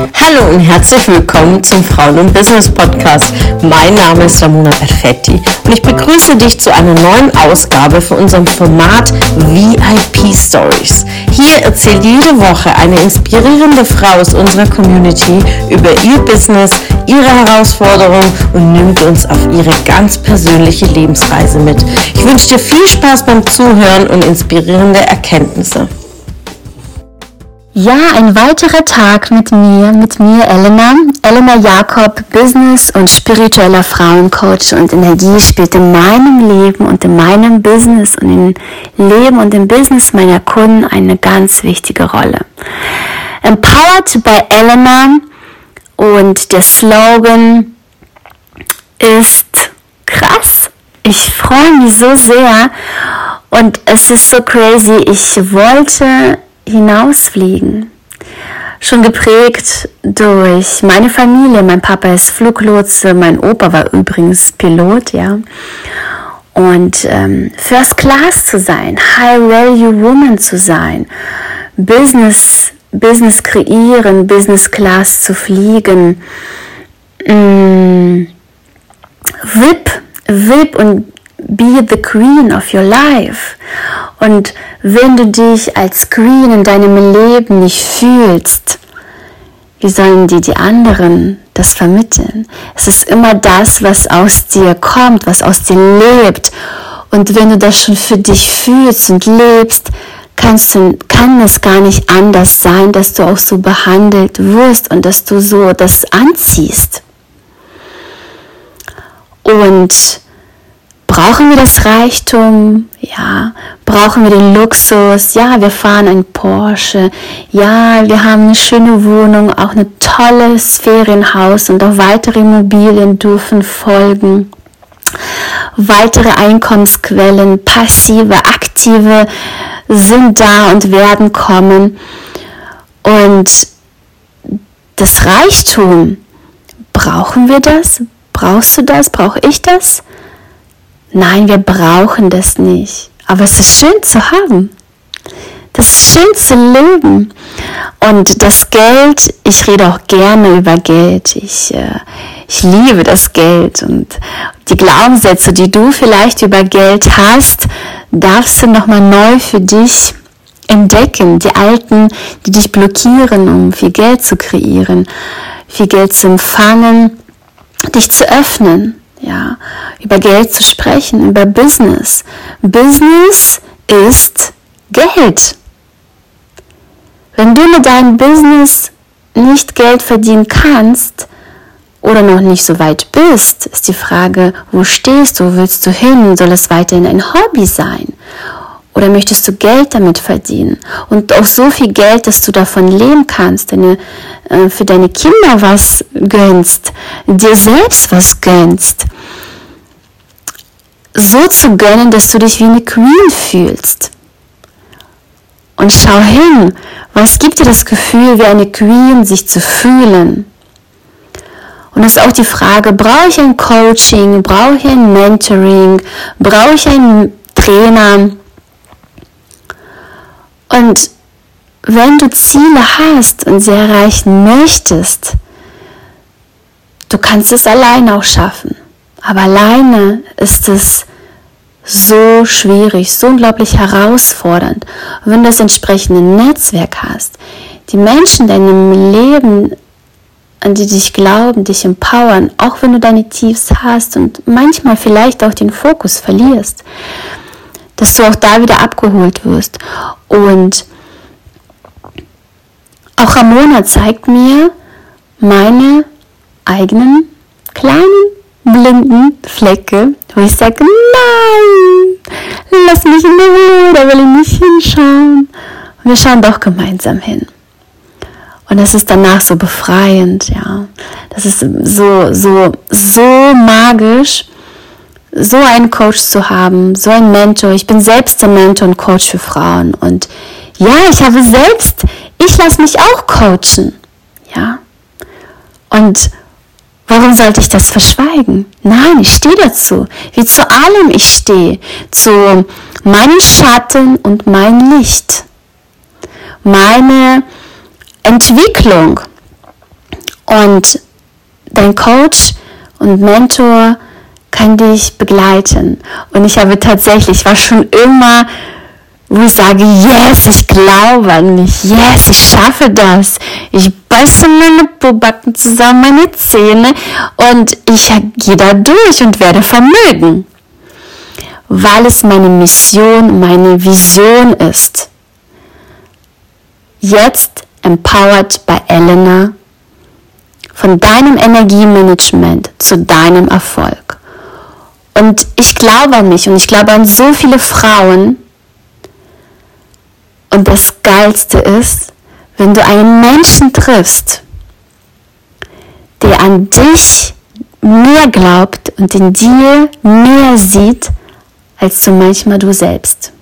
Hallo und herzlich willkommen zum Frauen und Business Podcast. Mein Name ist Ramona Perfetti und ich begrüße dich zu einer neuen Ausgabe für unserem Format VIP Stories. Hier erzählt jede Woche eine inspirierende Frau aus unserer Community über ihr Business, ihre Herausforderungen und nimmt uns auf ihre ganz persönliche Lebensreise mit. Ich wünsche dir viel Spaß beim Zuhören und inspirierende Erkenntnisse. Ja, ein weiterer Tag mit mir, mit mir Elena, Elena Jakob, Business und spiritueller Frauencoach und Energie spielt in meinem Leben und in meinem Business und im Leben und im Business meiner Kunden eine ganz wichtige Rolle. Empowered by Elena und der Slogan ist krass. Ich freue mich so sehr und es ist so crazy. Ich wollte hinausfliegen. Schon geprägt durch meine Familie. Mein Papa ist Fluglotse, mein Opa war übrigens Pilot, ja. Und ähm, First Class zu sein, High Value Woman zu sein, Business, Business kreieren, Business Class zu fliegen, mm, VIP, VIP und be the queen of your life. Und wenn du dich als Queen in deinem Leben nicht fühlst, wie sollen dir die anderen das vermitteln? Es ist immer das, was aus dir kommt, was aus dir lebt. Und wenn du das schon für dich fühlst und lebst, kannst du, kann es gar nicht anders sein, dass du auch so behandelt wirst und dass du so das anziehst. Und Brauchen wir das Reichtum? Ja. Brauchen wir den Luxus? Ja, wir fahren ein Porsche. Ja, wir haben eine schöne Wohnung, auch ein tolles Ferienhaus und auch weitere Immobilien dürfen folgen. Weitere Einkommensquellen, passive, aktive sind da und werden kommen. Und das Reichtum, brauchen wir das? Brauchst du das? Brauche ich das? Nein, wir brauchen das nicht. Aber es ist schön zu haben. Das ist schön zu leben. Und das Geld, ich rede auch gerne über Geld. Ich, äh, ich liebe das Geld. Und die Glaubenssätze, die du vielleicht über Geld hast, darfst du nochmal neu für dich entdecken. Die alten, die dich blockieren, um viel Geld zu kreieren, viel Geld zu empfangen, dich zu öffnen ja, über Geld zu sprechen, über Business. Business ist Geld. Wenn du mit deinem Business nicht Geld verdienen kannst oder noch nicht so weit bist, ist die Frage, wo stehst du, willst du hin? Soll es weiterhin ein Hobby sein? Oder möchtest du Geld damit verdienen? Und auch so viel Geld, dass du davon leben kannst, deine, äh, für deine Kinder was gönnst, dir selbst was gönnst. So zu gönnen, dass du dich wie eine Queen fühlst. Und schau hin, was gibt dir das Gefühl, wie eine Queen sich zu fühlen? Und das ist auch die Frage, brauche ich ein Coaching, brauche ich ein Mentoring, brauche ich einen Trainer? Und wenn du Ziele hast und sie erreichen möchtest, du kannst es alleine auch schaffen. Aber alleine ist es so schwierig, so unglaublich herausfordernd. Und wenn du das entsprechende Netzwerk hast, die Menschen in deinem Leben, an die dich glauben, dich empowern, auch wenn du deine Tiefs hast und manchmal vielleicht auch den Fokus verlierst, dass du auch da wieder abgeholt wirst. Und auch Ramona zeigt mir meine eigenen kleinen blinden Flecke, wo ich sage, nein, lass mich in Ruhe, da will ich nicht hinschauen. Und wir schauen doch gemeinsam hin. Und es ist danach so befreiend, ja. Das ist so, so, so magisch so einen Coach zu haben, so einen Mentor. Ich bin selbst der Mentor und Coach für Frauen. Und ja, ich habe selbst, ich lasse mich auch coachen. Ja. Und warum sollte ich das verschweigen? Nein, ich stehe dazu. Wie zu allem ich stehe. Zu meinem Schatten und mein Licht. Meine Entwicklung. Und dein Coach und Mentor kann dich begleiten. Und ich habe tatsächlich, ich war schon immer, wo ich sage, yes, ich glaube an mich, yes, ich schaffe das. Ich beiße meine Pobacken zusammen, meine Zähne und ich gehe da durch und werde vermögen. Weil es meine Mission, meine Vision ist. Jetzt empowered bei Elena von deinem Energiemanagement zu deinem Erfolg. Und ich glaube an mich und ich glaube an so viele Frauen. Und das Geilste ist, wenn du einen Menschen triffst, der an dich mehr glaubt und in dir mehr sieht, als du manchmal du selbst.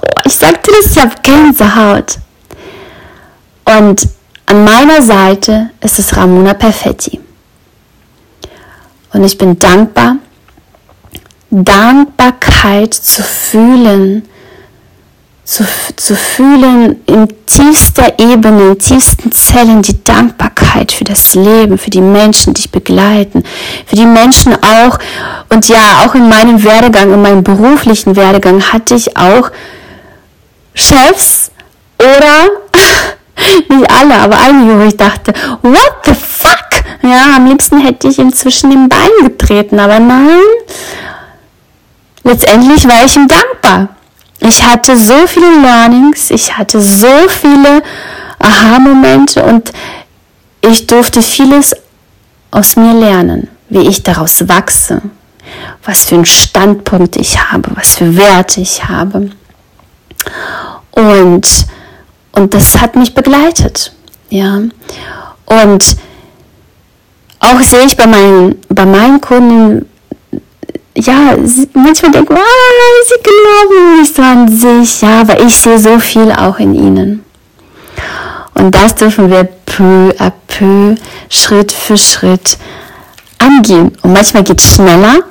Oh, ich sagte das, ich habe Gänsehaut. Und an meiner Seite ist es Ramona Perfetti. Und ich bin dankbar, Dankbarkeit zu fühlen, zu, zu fühlen in tiefster Ebene, in tiefsten Zellen die Dankbarkeit für das Leben, für die Menschen, die dich begleiten, für die Menschen auch. Und ja, auch in meinem Werdegang, in meinem beruflichen Werdegang hatte ich auch Chefs oder nicht alle, aber einige, wo ich dachte, what the fuck? Ja, am liebsten hätte ich ihm zwischen den Beinen getreten, aber nein. Letztendlich war ich ihm dankbar. Ich hatte so viele Learnings, ich hatte so viele Aha-Momente und ich durfte vieles aus mir lernen, wie ich daraus wachse, was für einen Standpunkt ich habe, was für Werte ich habe. Und und das hat mich begleitet. Ja. Und auch sehe ich bei meinen, bei meinen Kunden, ja, manchmal denke ich, ah, sie glauben nicht so an sich, ja, aber ich sehe so viel auch in ihnen. Und das dürfen wir peu à peu, Schritt für Schritt angehen. Und manchmal geht es schneller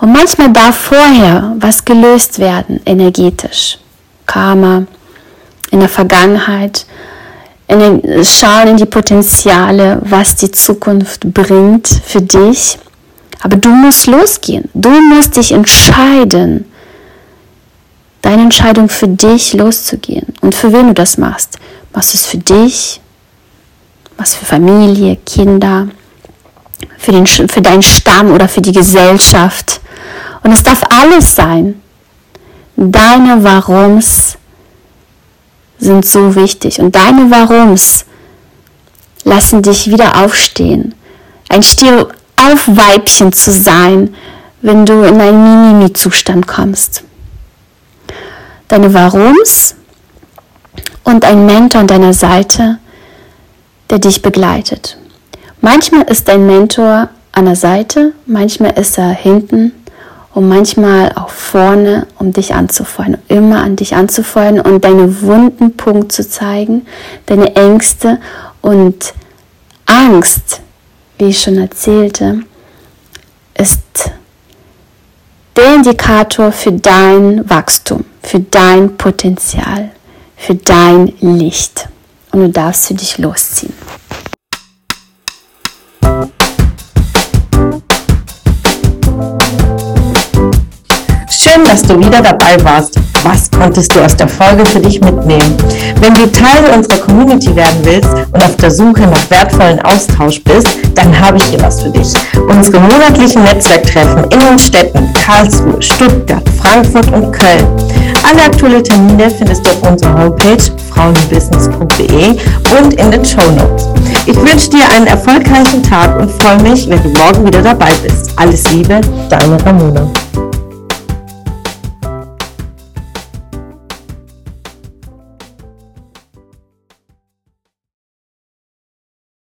und manchmal darf vorher was gelöst werden, energetisch. Karma, in der Vergangenheit, in den, schauen in die Potenziale, was die Zukunft bringt für dich. Aber du musst losgehen. Du musst dich entscheiden, deine Entscheidung für dich loszugehen. Und für wen du das machst. Machst du es für dich, machst für Familie, Kinder, für, den, für deinen Stamm oder für die Gesellschaft. Und es darf alles sein. Deine Warums sind so wichtig. Und deine Warums lassen dich wieder aufstehen. Ein Steh-auf-Weibchen zu sein, wenn du in einen Mimimi-Zustand kommst. Deine Warums und ein Mentor an deiner Seite, der dich begleitet. Manchmal ist dein Mentor an der Seite, manchmal ist er hinten und manchmal auch vorne, um dich anzufeuern, immer an dich anzufeuern und deine wunden Punkt zu zeigen, deine Ängste und Angst, wie ich schon erzählte, ist der Indikator für dein Wachstum, für dein Potenzial, für dein Licht. Und du darfst für dich losziehen. Schön, dass du wieder dabei warst. Was konntest du aus der Folge für dich mitnehmen? Wenn du Teil unserer Community werden willst und auf der Suche nach wertvollen Austausch bist, dann habe ich hier was für dich. Unsere monatlichen Netzwerktreffen in den Städten Karlsruhe, Stuttgart, Frankfurt und Köln. Alle aktuellen Termine findest du auf unserer Homepage frauenbusiness.de und in den Show Notes. Ich wünsche dir einen erfolgreichen Tag und freue mich, wenn du morgen wieder dabei bist. Alles Liebe, deine Ramona.